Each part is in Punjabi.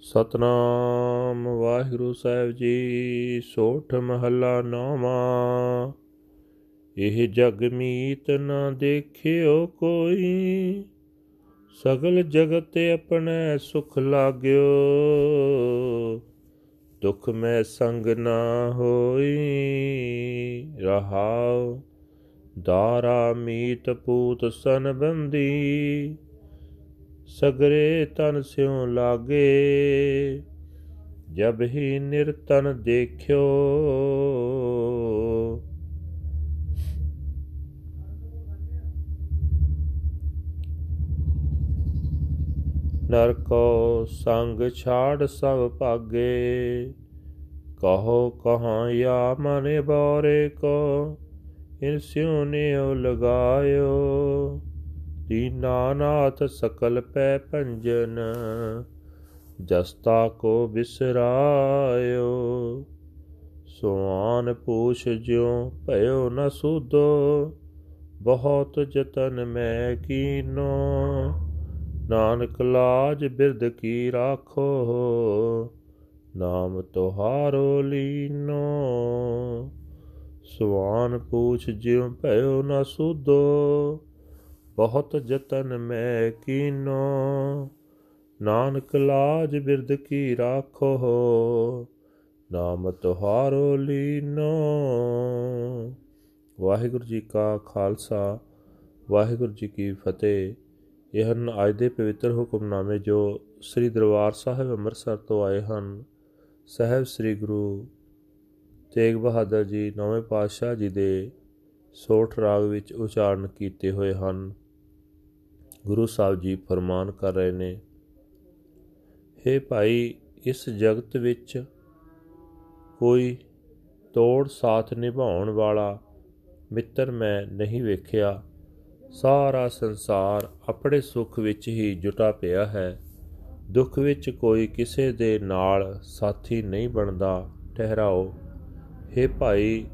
ਸਤਨਾਮ ਵਾਹਿਗੁਰੂ ਸਾਹਿਬ ਜੀ, ਸੋਠ ਮਹੱਲਾ ਨੌਵਾਂ। ਇਹ ਜਗ ਮੀਤ ਨਾ ਦੇਖਿਓ ਕੋਈ, ਸਗਲ ਜਗਤ ਆਪਣੇ ਸੁਖ ਲਾਗਿਓ। ਦੁਖ ਮੈਂ ਸੰਗ ਨਾ ਹੋਈ, ਰਹਾਉ, ਦਾਰਾ ਮੀਤ ਪੂਤ ਸਨ ਬੰਦੀ ਸਗਰੇ ਤਨ ਸਿਉ ਲਾਗੇ ਜਬ ਹੀ ਨਿਰਤਨ ਦੇਖਿਓ ਨਰਕੋ ਸੰਗ ਛਾੜ ਸਭ ਭਾਗੇ ਕਹੋ ਕਹਾਂ ਯਾ ਮਨੇ ਬੋਰੇ ਕੋ ਇਨ ਸਿਉ ਨਿਉ ਲਗਾਇਓ ਦੀਨਾਨਾਥ ਸਕਲ ਪੈ ਭੰਜਨ ਜਸਤਾ ਕੋ ਬਿਸਰਾਇਓ। ਸੁਆਨ ਪੂਛ ਜਿਉ ਭਇਓ ਨ ਸੁਦੋ ਬਹੁਤ ਜਤਨ ਮੈਂ ਕੀਨੋ। ਨਾਨਕ ਲਾਜ ਬਿਰਦ ਕੀ ਰਾਖੋ, ਨਾਮ ਤੁਹਾਰੋ ਲੀਨੋ। ਸੁਆਨ ਪੂਛ ਜਿਉ ਭਇਓ ਨ ਸੁਦੋ ਬਹੁਤ ਜਤਨ ਮੈਂ ਕੀਨੋ। ਨਾਨਕ ਲਾਜ ਬਿਰਦ ਕੀ ਰਾਖੋ। ਨਾਮ ਤੁਹਾਰੋ ਲੀਨੋ। ਵਾਹਿਗੁਰੂ ਜੀ ਕਾ ਖਾਲਸਾ, ਵਾਹਿਗੁਰੂ ਜੀ ਕੀ ਫਤਿਹ। ਇਹ ਹਨ ਅੱਜ ਦੇ ਪਵਿੱਤਰ ਹੁਕਮਨਾਮੇ ਜੋ ਸ੍ਰੀ ਦਰਬਾਰ ਸਾਹਿਬ ਅੰਮ੍ਰਿਤਸਰ ਤੋਂ ਆਏ ਹਨ। ਸਹਿਬ ਸ੍ਰੀ ਗੁਰੂ ਤੇਗ ਬਹਾਦਰ ਜੀ ਨੌਵੇਂ ਪਾਤਸ਼ਾਹ ਜੀ ਦੇ ਸੋਠ ਰਾਗ ਵਿੱਚ ਉਚਾਰਨ ਕੀਤੇ ਹੋਏ ਹਨ। ਗੁਰੂ ਸਾਹਿਬ ਜੀ ਫਰਮਾਨ ਕਰ ਰਹੇ ਨੇ हे ਭਾਈ, ਇਸ ਜਗਤ ਵਿੱਚ ਕੋਈ ਤੋੜ ਸਾਥ ਨਿਭਾਉਣ ਵਾਲਾ ਮਿੱਤਰ ਮੈਂ ਨਹੀਂ ਵੇਖਿਆ। ਸਾਰਾ ਸੰਸਾਰ ਆਪਣੇ ਸੁੱਖ ਵਿੱਚ ਹੀ ਜੁਟਾ ਪਿਆ ਹੈ। ਦੁੱਖ ਵਿੱਚ ਕੋਈ ਕਿਸੇ ਦੇ ਨਾਲ ਸਾਥੀ ਨਹੀਂ ਬਣਦਾ, ਠਹਿਰਾਓ। हे ਭਾਈ,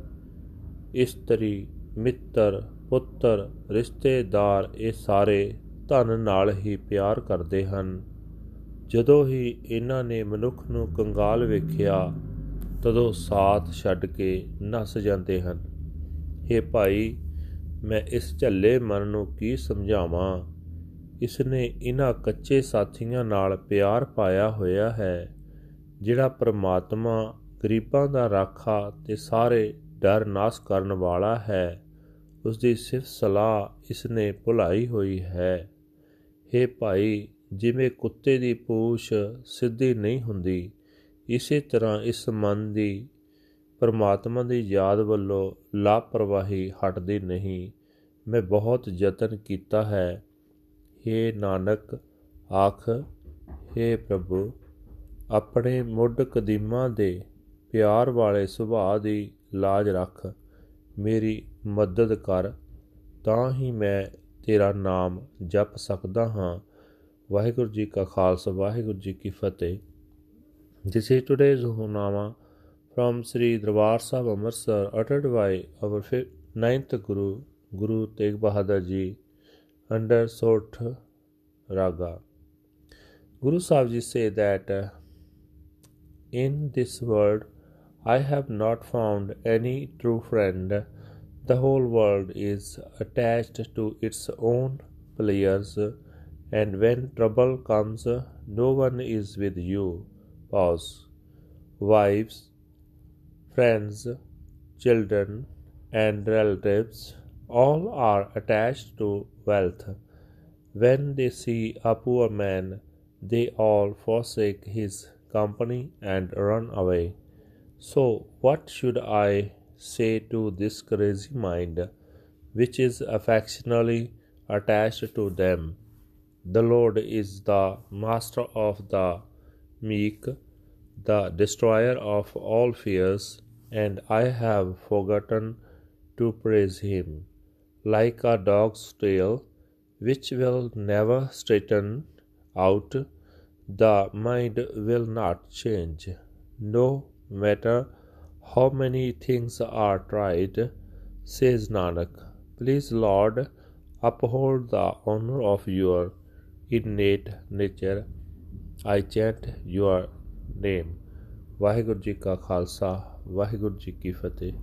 ਇਸਤਰੀ, ਮਿੱਤਰ, ਪੁੱਤਰ, ਰਿਸ਼ਤੇਦਾਰ, ਇਹ ਸਾਰੇ ਧਨ ਨਾਲ ਹੀ ਪਿਆਰ ਕਰਦੇ ਹਨ। ਜਦੋਂ ਹੀ ਇਹਨਾਂ ਨੇ ਮਨੁੱਖ ਨੂੰ ਕੰਗਾਲ ਵੇਖਿਆ, ਤਦੋਂ ਸਾਥ ਛੱਡ ਕੇ ਨਸ ਜਾਂਦੇ ਹਨ। ਇਹ ਭਾਈ, ਮੈਂ ਇਸ ਝੱਲੇ ਮਨ ਨੂੰ ਕੀ ਸਮਝਾਵਾਂ? ਇਸ ਨੇ ਇਹਨਾਂ ਕੱਚੇ ਸਾਥੀਆਂ ਨਾਲ ਪਿਆਰ ਪਾਇਆ ਹੋਇਆ ਹੈ, ਜਿਹੜਾ ਪ੍ਰਮਾਤਮਾ ਗਰੀਬਾਂ ਦਾ ਰਾਖਾ ਤੇ ਸਾਰੇ ਡਰ ਨਾਸ ਕਰਨ ਵਾਲਾ ਹੈ। ਉਸ ਦੀ ਸਿਫਤ ਸਲਾਹ ਇਸ ਨੇ ਭੁਲਾਈ ਹੋਈ ਹੈ। हे ਭਾਈ ਜਿਵੇਂ ਕੁੱਤੇ ਦੀ ਪੂਛ ਸਿੱਧੀ ਨਹੀਂ ਹੁੰਦੀ ਇਸੇ ਤਰ੍ਹਾਂ ਇਸ ਮਨ ਦੀ ਪਰਮਾਤਮਾ ਦੀ ਯਾਦ ਵੱਲੋਂ ਲਾਪਰਵਾਹੀ ਹਟਦੀ ਨਹੀਂ ਮੈਂ ਬਹੁਤ ਯਤਨ ਕੀਤਾ ਹੈ हे ਨਾਨਕ ਆਖ हे ਪ੍ਰਭੂ ਆਪਣੇ ਮੁੱਢ ਕਦੀਮਾਂ ਦੇ ਪਿਆਰ ਵਾਲੇ ਸੁਭਾਅ ਦੀ ਲਾਜ ਰੱਖ ਮੇਰੀ ਮਦਦ ਕਰ ਤਾਂ ਹੀ ਮੈਂ ਤੇਰਾ ਨਾਮ ਜਪ ਸਕਦਾ ਹਾਂ ਵਾਹਿਗੁਰੂ ਜੀ ਕਾ ਖਾਲਸਾ ਵਾਹਿਗੁਰੂ ਜੀ ਕੀ ਫਤਿਹ This is today's Huhnama from Sri Darbar Sahib Amritsar uttered by our ninth Guru, Guru Tegh Bahadur Ji under Sot Raga. Guru Sahib Ji say that in this world I have not found any true friend the whole world is attached to its own players, and when trouble comes, no one is with you. Pause. Wives, friends, children, and relatives all are attached to wealth. When they see a poor man, they all forsake his company and run away. So, what should I say to this crazy mind, which is affectionately attached to them. The Lord is the master of the meek, the destroyer of all fears, and I have forgotten to praise him. Like a dog's tail, which will never straighten out, the mind will not change, no matter how many things are tried, says Nanak. Please, Lord, uphold the honor of your innate nature I chant your name. Waheguru ji ਕਾ ਖਾਲਸਾ ਵਾਹਿਗੁਰੂ ਜੀ ਕੀ ਫਤਿਹ